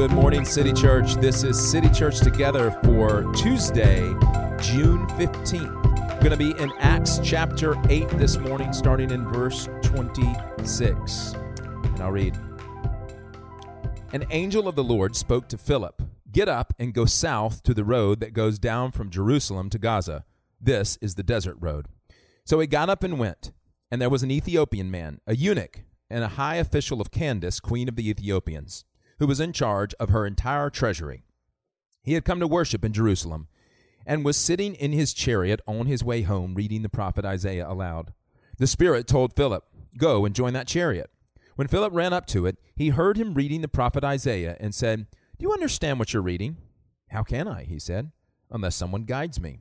Good morning, City Church. This is City Church Together for Tuesday, June 15th. We're going to be in Acts chapter 8 this morning, starting in verse 26. And I'll read. An angel of the Lord spoke to Philip Get up and go south to the road that goes down from Jerusalem to Gaza. This is the desert road. So he got up and went. And there was an Ethiopian man, a eunuch, and a high official of Candace, queen of the Ethiopians who was in charge of her entire treasury. He had come to worship in Jerusalem and was sitting in his chariot on his way home reading the prophet Isaiah aloud. The Spirit told Philip, Go and join that chariot. When Philip ran up to it, he heard him reading the prophet Isaiah and said, Do you understand what you're reading? How can I? he said, unless someone guides me.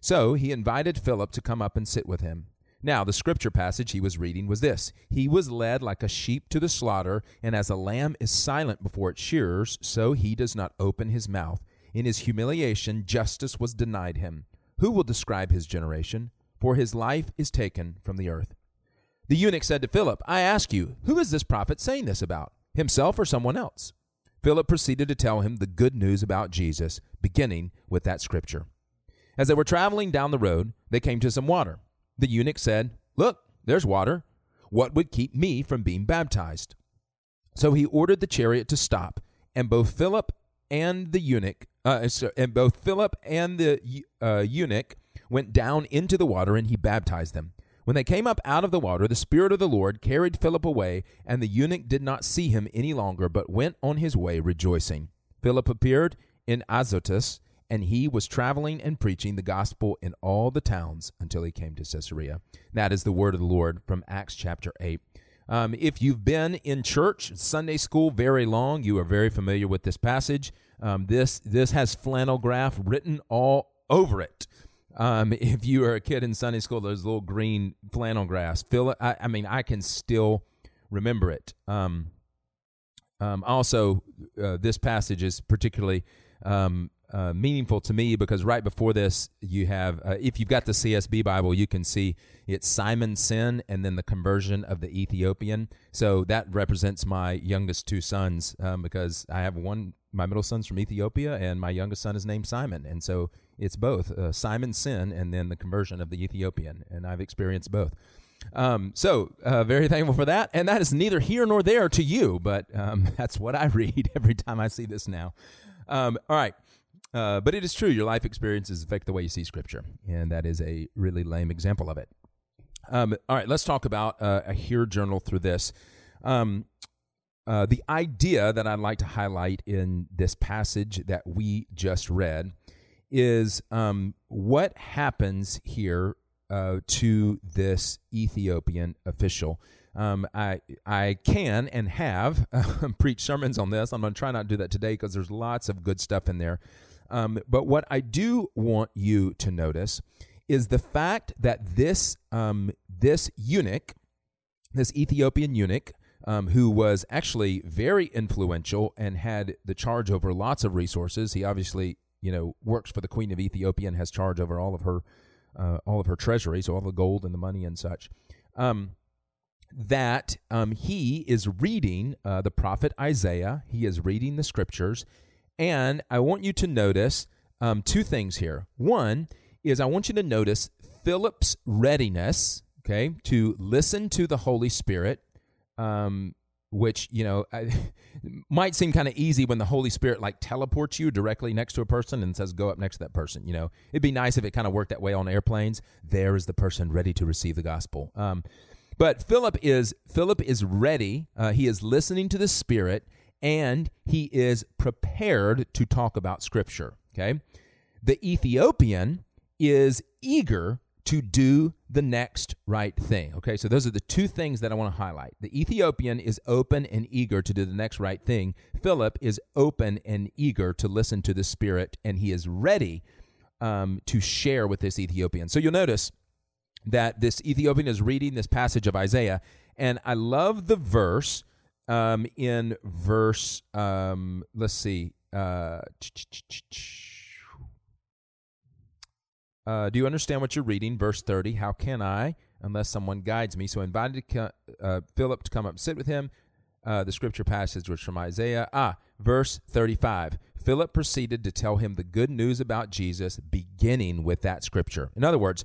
So he invited Philip to come up and sit with him. Now, the scripture passage he was reading was this He was led like a sheep to the slaughter, and as a lamb is silent before its shearers, so he does not open his mouth. In his humiliation, justice was denied him. Who will describe his generation? For his life is taken from the earth. The eunuch said to Philip, I ask you, who is this prophet saying this about, himself or someone else? Philip proceeded to tell him the good news about Jesus, beginning with that scripture. As they were traveling down the road, they came to some water. The eunuch said, Look, there's water. What would keep me from being baptized? So he ordered the chariot to stop, and both Philip and the eunuch, uh, and both Philip and the uh, eunuch went down into the water, and he baptized them. When they came up out of the water, the Spirit of the Lord carried Philip away, and the eunuch did not see him any longer, but went on his way rejoicing. Philip appeared in Azotus, and he was traveling and preaching the gospel in all the towns until he came to Caesarea. That is the word of the Lord from Acts chapter 8. Um, if you've been in church, Sunday school very long, you are very familiar with this passage. Um, this this has flannel graph written all over it. Um, if you are a kid in Sunday school, those little green flannel graphs. Feel it. I, I mean, I can still remember it. Um, um, also, uh, this passage is particularly um, uh, meaningful to me because right before this, you have, uh, if you've got the CSB Bible, you can see it's Simon's sin and then the conversion of the Ethiopian. So that represents my youngest two sons um, because I have one, my middle son's from Ethiopia, and my youngest son is named Simon. And so it's both uh, Simon's sin and then the conversion of the Ethiopian. And I've experienced both. Um, so, uh, very thankful for that. And that is neither here nor there to you, but um, that's what I read every time I see this now. Um, all right. Uh, but it is true, your life experiences affect the way you see Scripture, and that is a really lame example of it. Um, all right, let's talk about uh, a Hear Journal through this. Um, uh, the idea that I'd like to highlight in this passage that we just read is um, what happens here uh, to this Ethiopian official. Um, I I can and have preached sermons on this. I'm going to try not to do that today because there's lots of good stuff in there. Um, but what I do want you to notice is the fact that this um, this eunuch, this Ethiopian eunuch, um, who was actually very influential and had the charge over lots of resources. He obviously, you know, works for the Queen of Ethiopia and has charge over all of her uh, all of her treasury, so all the gold and the money and such. Um, that um, he is reading uh, the prophet Isaiah. He is reading the scriptures, and I want you to notice um, two things here. One is I want you to notice Philip's readiness, okay, to listen to the Holy Spirit, um, which, you know, I, might seem kind of easy when the Holy Spirit like teleports you directly next to a person and says, go up next to that person. You know, it'd be nice if it kind of worked that way on airplanes. There is the person ready to receive the gospel. Um, but Philip is Philip is ready. Uh, he is listening to the Spirit and he is prepared to talk about Scripture. Okay. The Ethiopian is eager to do the next right thing. Okay, so those are the two things that I want to highlight. The Ethiopian is open and eager to do the next right thing. Philip is open and eager to listen to the Spirit, and he is ready um, to share with this Ethiopian. So you'll notice that this Ethiopian is reading this passage of Isaiah, and I love the verse um, in verse, um, let's see. Uh, uh, do you understand what you're reading? Verse 30. How can I, unless someone guides me? So I invited uh, Philip to come up and sit with him. uh, the scripture passage was from Isaiah. Ah, verse 35. Philip proceeded to tell him the good news about Jesus, beginning with that scripture. In other words,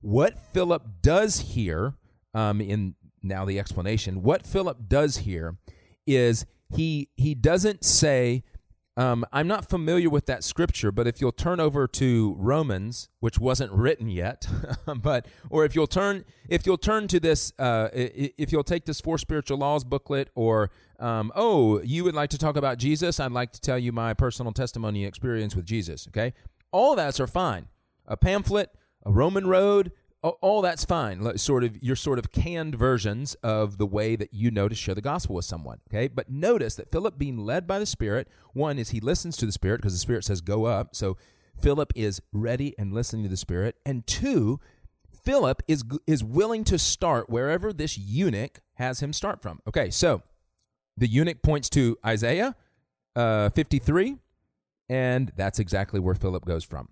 what Philip does here, um, in now the explanation, what Philip does here is he he doesn't say um, I'm not familiar with that scripture, but if you'll turn over to Romans, which wasn't written yet, but or if you'll turn if you'll turn to this, uh, if you'll take this four spiritual laws booklet, or um, oh, you would like to talk about Jesus, I'd like to tell you my personal testimony experience with Jesus. Okay, all that's are fine. A pamphlet, a Roman road, all that's fine. Sort of your sort of canned versions of the way that you know to share the gospel with someone. Okay, but notice that Philip, being led by the Spirit, one is he listens to the Spirit because the Spirit says go up. So Philip is ready and listening to the Spirit, and two, Philip is is willing to start wherever this eunuch has him start from. Okay, so the eunuch points to Isaiah uh, 53, and that's exactly where Philip goes from.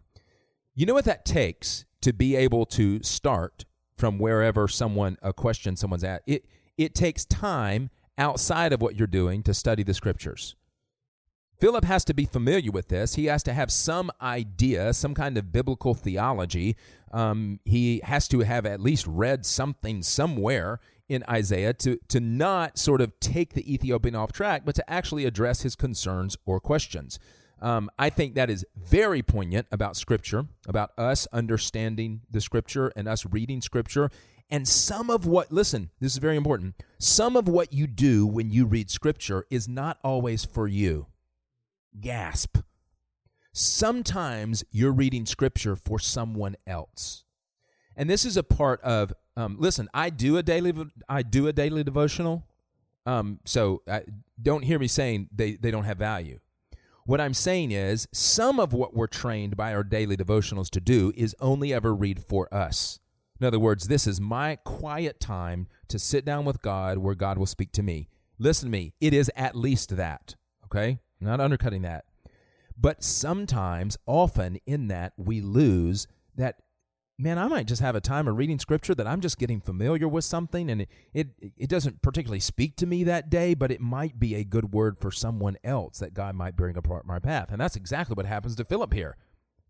You know what that takes to be able to start from wherever someone a question someone's at. It it takes time outside of what you're doing to study the scriptures. Philip has to be familiar with this. He has to have some idea, some kind of biblical theology. Um, he has to have at least read something somewhere in Isaiah to, to not sort of take the Ethiopian off track, but to actually address his concerns or questions. Um, I think that is very poignant about Scripture, about us understanding the Scripture and us reading Scripture. And some of what, listen, this is very important. Some of what you do when you read Scripture is not always for you. Gasp. Sometimes you're reading Scripture for someone else. And this is a part of, um, listen, I do a daily, I do a daily devotional. Um, so I, don't hear me saying they, they don't have value. What I'm saying is, some of what we're trained by our daily devotionals to do is only ever read for us. In other words, this is my quiet time to sit down with God where God will speak to me. Listen to me, it is at least that, okay? I'm not undercutting that. But sometimes, often in that, we lose that man, I might just have a time of reading scripture that I'm just getting familiar with something and it, it, it doesn't particularly speak to me that day, but it might be a good word for someone else that God might bring apart my path. And that's exactly what happens to Philip here.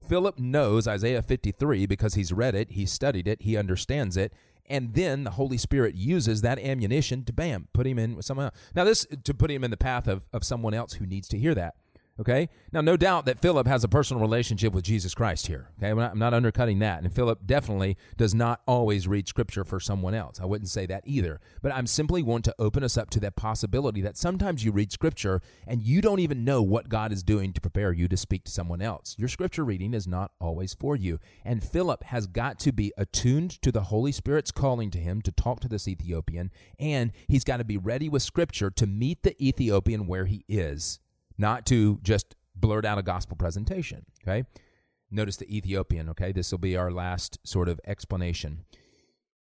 Philip knows Isaiah 53 because he's read it, he studied it, he understands it, and then the Holy Spirit uses that ammunition to bam, put him in with someone else. Now, this to put him in the path of, of someone else who needs to hear that. Okay? Now, no doubt that Philip has a personal relationship with Jesus Christ here. Okay? I'm not, I'm not, undercutting that. And Philip definitely does not always read scripture for someone else. I wouldn't say that either. But I'm simply want to open us up to that possibility that sometimes you read scripture and you don't even know what God is doing to prepare you to speak to someone else. Your scripture reading is not always for you. And Philip has got to be attuned to the Holy Spirit's calling to him to talk to this Ethiopian. And he's got to be ready with scripture to meet the Ethiopian where he is not to just blurt out a gospel presentation. Okay. Notice the Ethiopian. Okay. This will be our last sort of explanation.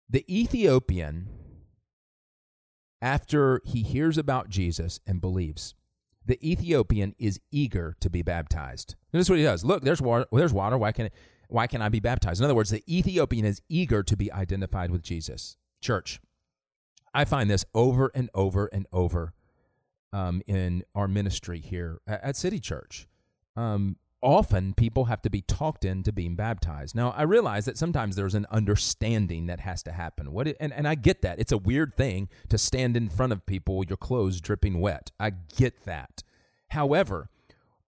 The Ethiopian, after he hears about Jesus and believes, the Ethiopian is eager to be baptized. Notice what he does. Look, there's water. There's water. Why can't why can I be baptized? In other words, the Ethiopian is eager to be identified with Jesus. Church, I find this over and over and over um, in our ministry here at, City Church. Um, often people have to be talked into being baptized. Now, I realize that sometimes there's an understanding that has to happen. What it, and, and I get that. It's a weird thing to stand in front of people, your clothes dripping wet. I get that. However,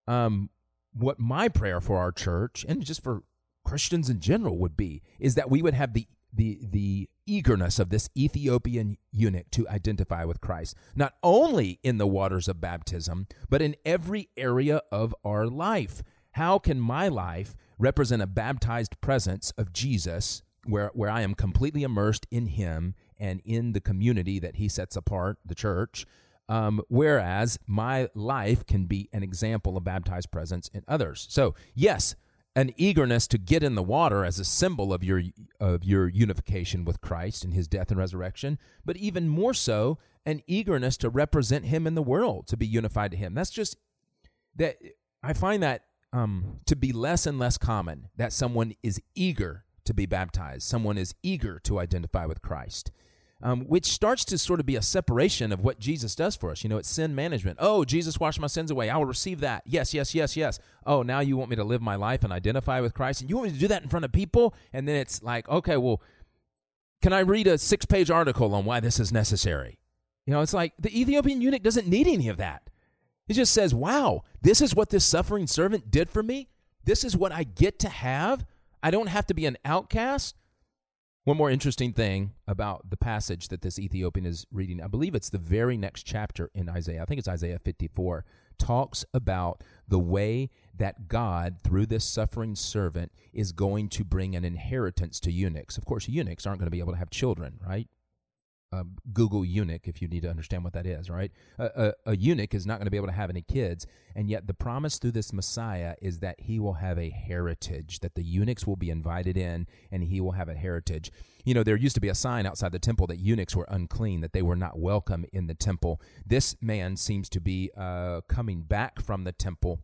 um, what my prayer for our church and just for Christians in general would be is that we would have the the the eagerness of this Ethiopian eunuch to identify with Christ, not only in the waters of baptism, but in every area of our life. How can my life represent a baptized presence of Jesus where, where I am completely immersed in Him and in the community that He sets apart, the church? Um, whereas my life can be an example of baptized presence in others. So, yes, an eagerness to get in the water as a symbol of your of your unification with Christ and his death and resurrection, but even more so an eagerness to represent him in the world, to be unified to him. That's just that I find that um, to be less and less common that someone is eager to be baptized, someone is eager to identify with Christ. Um, which starts to sort of be a separation of what Jesus does for us. You know, it's sin management. Oh, Jesus washed my sins away. I will receive that. Yes, yes, yes, yes. Oh, now you want me to live my life and identify with Christ, and you want me to do that in front of people? And then it's like, okay, well, can I read a six page article on why this is necessary? You know, it's like the Ethiopian eunuch doesn't need any of that. He just says, wow, this is what this suffering servant did for me. This is what I get to have. I don't have to be an outcast. One more interesting thing about the passage that this Ethiopian is reading, I believe it's the very next chapter in Isaiah. I think it's Isaiah 54, talks about the way that God, through this suffering servant, is going to bring an inheritance to eunuchs. Of course, eunuchs aren't going to be able to have children, right? Um, Google eunuch if you need to understand what that is, right? A, a, a eunuch is not going to be able to have any kids, and yet the promise through this Messiah is that he will have a heritage, that the eunuchs will be invited in and he will have a heritage. You know, there used to be a sign outside the temple that eunuchs were unclean, that they were not welcome in the temple. This man seems to be uh, coming back from the temple.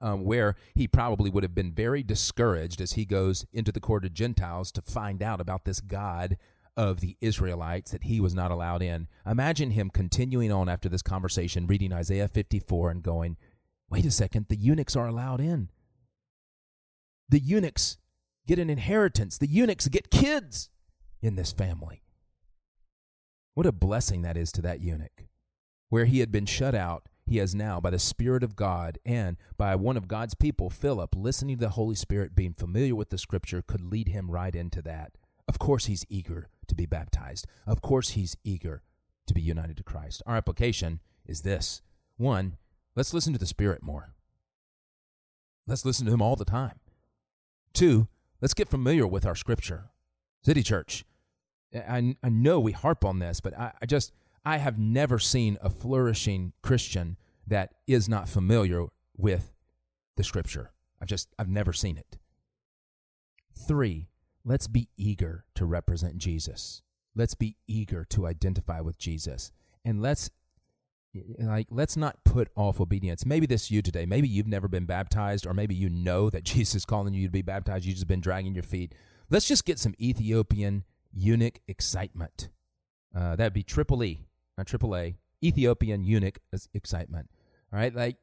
Um, where he probably would have been very discouraged as he goes into the court of Gentiles to find out about this God of the Israelites that he was not allowed in. Imagine him continuing on after this conversation, reading Isaiah 54 and going, wait a second, the eunuchs are allowed in. The eunuchs get an inheritance, the eunuchs get kids in this family. What a blessing that is to that eunuch. Where he had been shut out, he has now, by the Spirit of God and by one of God's people, Philip, listening to the Holy Spirit, being familiar with the Scripture, could lead him right into that. Of course, he's eager to be baptized. Of course, he's eager to be united to Christ. Our application is this one, let's listen to the Spirit more. Let's listen to him all the time. Two, let's get familiar with our scripture. City Church, I, I know we harp on this, but I, I just, I have never seen a flourishing Christian that is not familiar with the scripture. I've just, I've never seen it. Three, let's be eager to represent Jesus. Let's be eager to identify with Jesus. And let's like let's not put off obedience. Maybe this you today. Maybe you've never been baptized or maybe you know that Jesus is calling you to be baptized. You've just been dragging your feet. Let's just get some Ethiopian eunuch excitement. Uh, that'd be triple E, not triple A. Ethiopian eunuch excitement. All right, like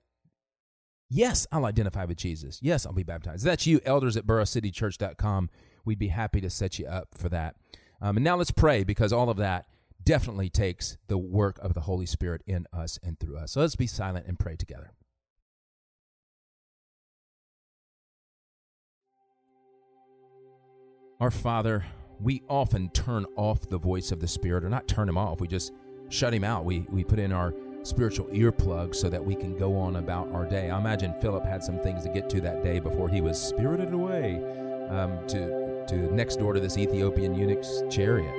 yes, I'll identify with Jesus. Yes, I'll be baptized. That's you, elders at boroughcitychurch.com we'd be happy to set you up for that. Um, and now let's pray because all of that definitely takes the work of the Holy Spirit in us and through us. So let's be silent and pray together. Our Father, we often turn off the voice of the Spirit, or not turn him off, we just shut him out. We, we put in our spiritual earplugs so that we can go on about our day. I imagine Philip had some things to get to that day before he was spirited away um, to to next door to this Ethiopian eunuch's chariot.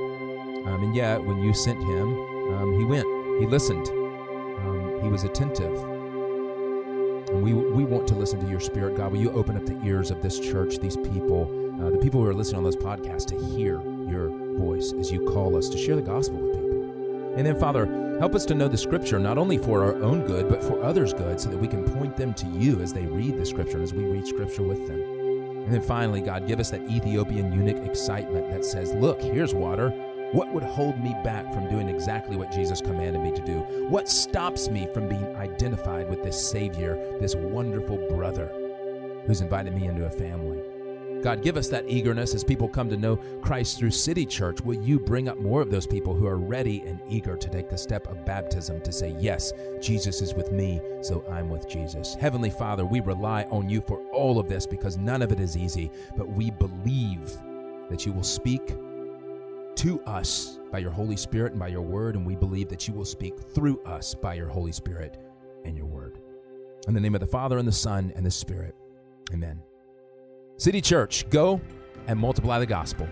Um, and yet, when you sent him, um, he went. He listened. Um, he was attentive. And we, we want to listen to your spirit, God. Will you open up the ears of this church, these people, uh, the people who are listening on this podcast, to hear your voice as you call us to share the gospel with people? And then, Father, help us to know the scripture not only for our own good, but for others' good, so that we can point them to you as they read the scripture and as we read scripture with them. And then finally, God, give us that Ethiopian eunuch excitement that says, Look, here's water. What would hold me back from doing exactly what Jesus commanded me to do? What stops me from being identified with this Savior, this wonderful brother who's invited me into a family? God, give us that eagerness as people come to know Christ through City Church. Will you bring up more of those people who are ready and eager to take the step of baptism to say, Yes, Jesus is with me, so I'm with Jesus? Heavenly Father, we rely on you for all of this because none of it is easy, but we believe that you will speak to us by your Holy Spirit and by your word, and we believe that you will speak through us by your Holy Spirit and your word. In the name of the Father, and the Son, and the Spirit. Amen. City Church, go and multiply the gospel.